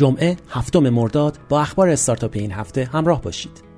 جمعه هفتم مرداد با اخبار استارتاپ این هفته همراه باشید.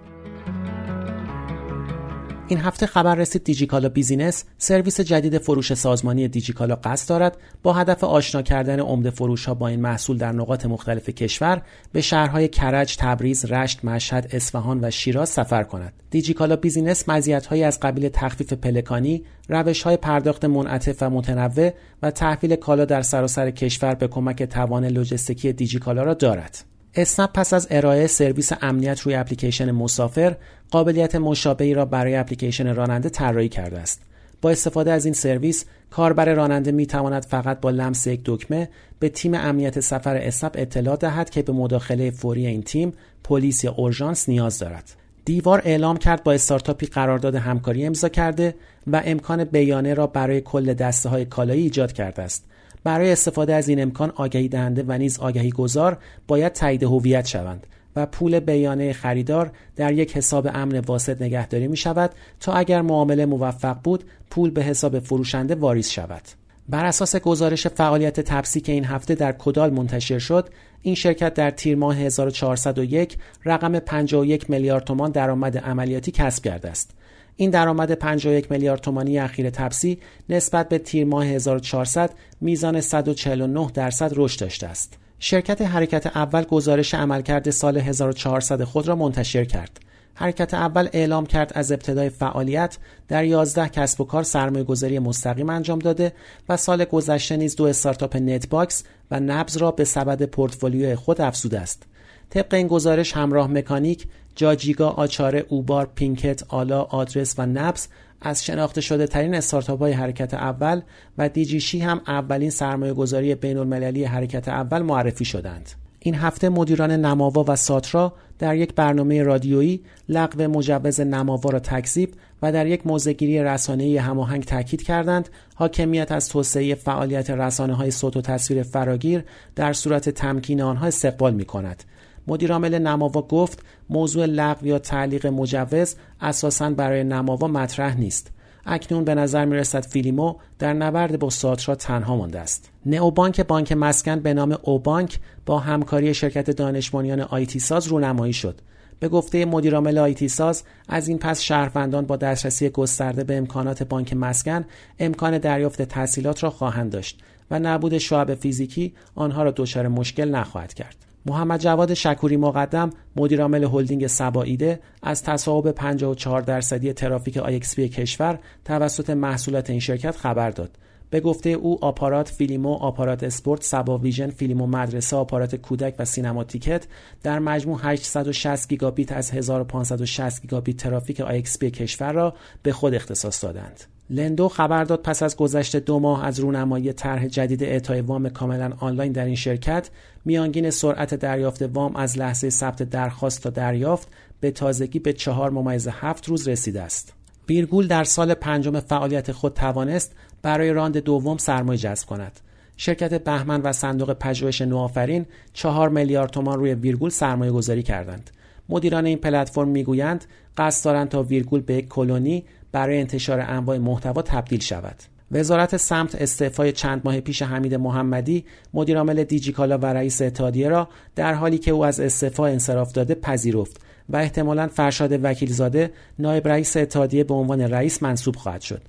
این هفته خبر رسید دیجیکالا business سرویس جدید فروش سازمانی دیجیکالا قصد دارد با هدف آشنا کردن عمده فروش ها با این محصول در نقاط مختلف کشور به شهرهای کرج، تبریز، رشت، مشهد، اصفهان و شیراز سفر کند. دیجیکالا business مزیت‌هایی از قبیل تخفیف پلکانی، روش‌های پرداخت منعطف و متنوع و تحویل کالا در سراسر کشور به کمک توان لوجستیکی دیجیکالا را دارد. اسنپ پس از ارائه سرویس امنیت روی اپلیکیشن مسافر قابلیت مشابهی را برای اپلیکیشن راننده طراحی کرده است. با استفاده از این سرویس کاربر راننده می تواند فقط با لمس یک دکمه به تیم امنیت سفر اسنپ اطلاع دهد که به مداخله فوری این تیم پلیس یا اورژانس نیاز دارد. دیوار اعلام کرد با استارتاپی قرارداد همکاری امضا کرده و امکان بیانه را برای کل دسته های کالایی ایجاد کرده است. برای استفاده از این امکان آگهی دهنده و نیز آگهی گذار باید تایید هویت شوند و پول بیانه خریدار در یک حساب امن واسط نگهداری می شود تا اگر معامله موفق بود پول به حساب فروشنده واریز شود. بر اساس گزارش فعالیت تپسی که این هفته در کدال منتشر شد این شرکت در تیر ماه 1401 رقم 51 میلیارد تومان درآمد عملیاتی کسب کرده است این درآمد 51 میلیارد تومانی اخیر تپسی نسبت به تیر ماه 1400 میزان 149 درصد رشد داشته است. شرکت حرکت اول گزارش عملکرد سال 1400 خود را منتشر کرد. حرکت اول اعلام کرد از ابتدای فعالیت در 11 کسب و کار سرمایه گذاری مستقیم انجام داده و سال گذشته نیز دو استارتاپ نت باکس و نبض را به سبد پورتفولیوی خود افزوده است. طبق این گزارش همراه مکانیک، جاجیگا، آچاره، اوبار، پینکت، آلا، آدرس و نبس از شناخته شده ترین استارتاپ های حرکت اول و دیجیشی هم اولین سرمایه گذاری بین المللی حرکت اول معرفی شدند. این هفته مدیران نماوا و ساترا در یک برنامه رادیویی لغو مجوز نماوا را تکذیب و در یک موزگیری رسانه‌ای هماهنگ تاکید کردند. حاکمیت از توسعه فعالیت رسانه های صوت و تصویر فراگیر در صورت تمکین آنها استقبال می کند مدیرعامل نماوا گفت موضوع لغو یا تعلیق مجوز اساسا برای نماوا مطرح نیست. اکنون به نظر می رسد فیلیمو در نبرد با ساترا تنها مانده است. نئوبانک بانک مسکن به نام اوبانک با همکاری شرکت دانشمندان آیتی ساز رونمایی شد. به گفته مدیرعامل آیتی ساز از این پس شهروندان با دسترسی گسترده به امکانات بانک مسکن امکان دریافت تسهیلات را خواهند داشت و نبود شعب فیزیکی آنها را دچار مشکل نخواهد کرد. محمد جواد شکوری مقدم مدیرعامل هلدینگ صبا ایده از تصاحب 54 درصدی ترافیک IXP کشور توسط محصولات این شرکت خبر داد. به گفته او آپارات فیلیمو، آپارات اسپورت، صبا ویژن، فیلیمو مدرسه، آپارات کودک و سینما تیکت در مجموع 860 گیگابیت از 1560 گیگابیت ترافیک IXP کشور را به خود اختصاص دادند. لندو خبر داد پس از گذشت دو ماه از رونمایی طرح جدید اعطای وام کاملا آنلاین در این شرکت میانگین سرعت دریافت وام از لحظه ثبت درخواست تا دریافت به تازگی به چهار ممیز هفت روز رسیده است. بیرگول در سال پنجم فعالیت خود توانست برای راند دوم سرمایه جذب کند. شرکت بهمن و صندوق پژوهش نوآفرین چهار میلیارد تومان روی ویرگول سرمایه گذاری کردند. مدیران این پلتفرم می‌گویند قصد دارند تا ویرگول به یک کلونی برای انتشار انواع محتوا تبدیل شود. وزارت سمت استعفای چند ماه پیش حمید محمدی مدیرعامل دیجیکالا و رئیس اتحادیه را در حالی که او از استعفا انصراف داده پذیرفت و احتمالا فرشاد وکیلزاده نایب رئیس اتحادیه به عنوان رئیس منصوب خواهد شد.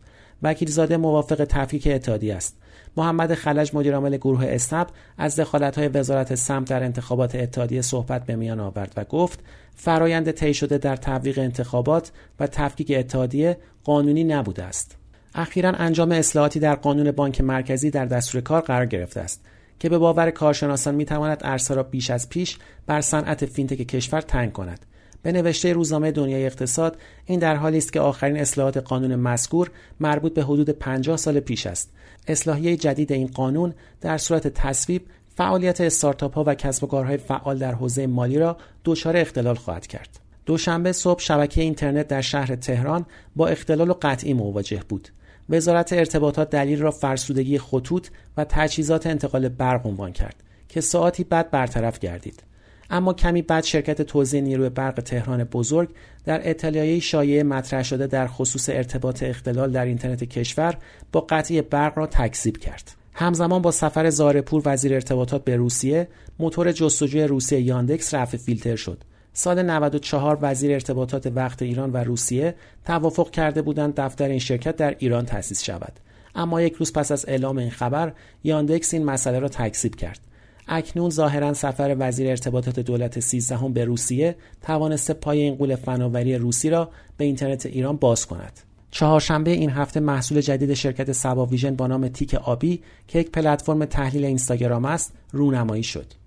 وکیلزاده موافق تفکیک اتحادیه است. محمد خلج مدیرعامل گروه اسنپ از های وزارت سمت در انتخابات اتحادیه صحبت به میان آورد و گفت فرایند طی شده در تبلیغ انتخابات و تفکیک اتحادیه قانونی نبوده است. اخیرا انجام اصلاحاتی در قانون بانک مرکزی در دستور کار قرار گرفته است که به باور کارشناسان می‌تواند عرصه را بیش از پیش بر صنعت فینتک کشور تنگ کند به نوشته روزنامه دنیای اقتصاد این در حالی است که آخرین اصلاحات قانون مذکور مربوط به حدود 50 سال پیش است. اصلاحیه جدید این قانون در صورت تصویب فعالیت استارتاپ ها و کسب و کارهای فعال در حوزه مالی را دچار اختلال خواهد کرد. دوشنبه صبح شبکه اینترنت در شهر تهران با اختلال و قطعی مواجه بود. وزارت ارتباطات دلیل را فرسودگی خطوط و تجهیزات انتقال برق عنوان کرد که ساعتی بعد برطرف گردید. اما کمی بعد شرکت توزیع نیروی برق تهران بزرگ در اطلاعیه شایعه مطرح شده در خصوص ارتباط اختلال در اینترنت کشور با قطعی برق را تکذیب کرد. همزمان با سفر زارپور وزیر ارتباطات به روسیه موتور جستجوی روسیه یاندکس رفع فیلتر شد. سال 94 وزیر ارتباطات وقت ایران و روسیه توافق کرده بودند دفتر این شرکت در ایران تأسیس شود. اما یک روز پس از اعلام این خبر یاندکس این مسئله را تکذیب کرد. اکنون ظاهرا سفر وزیر ارتباطات دولت سیزدهم به روسیه توانسته پای این قول فناوری روسی را به اینترنت ایران باز کند. چهارشنبه این هفته محصول جدید شرکت سبا ویژن با نام تیک آبی که یک پلتفرم تحلیل اینستاگرام است رونمایی شد.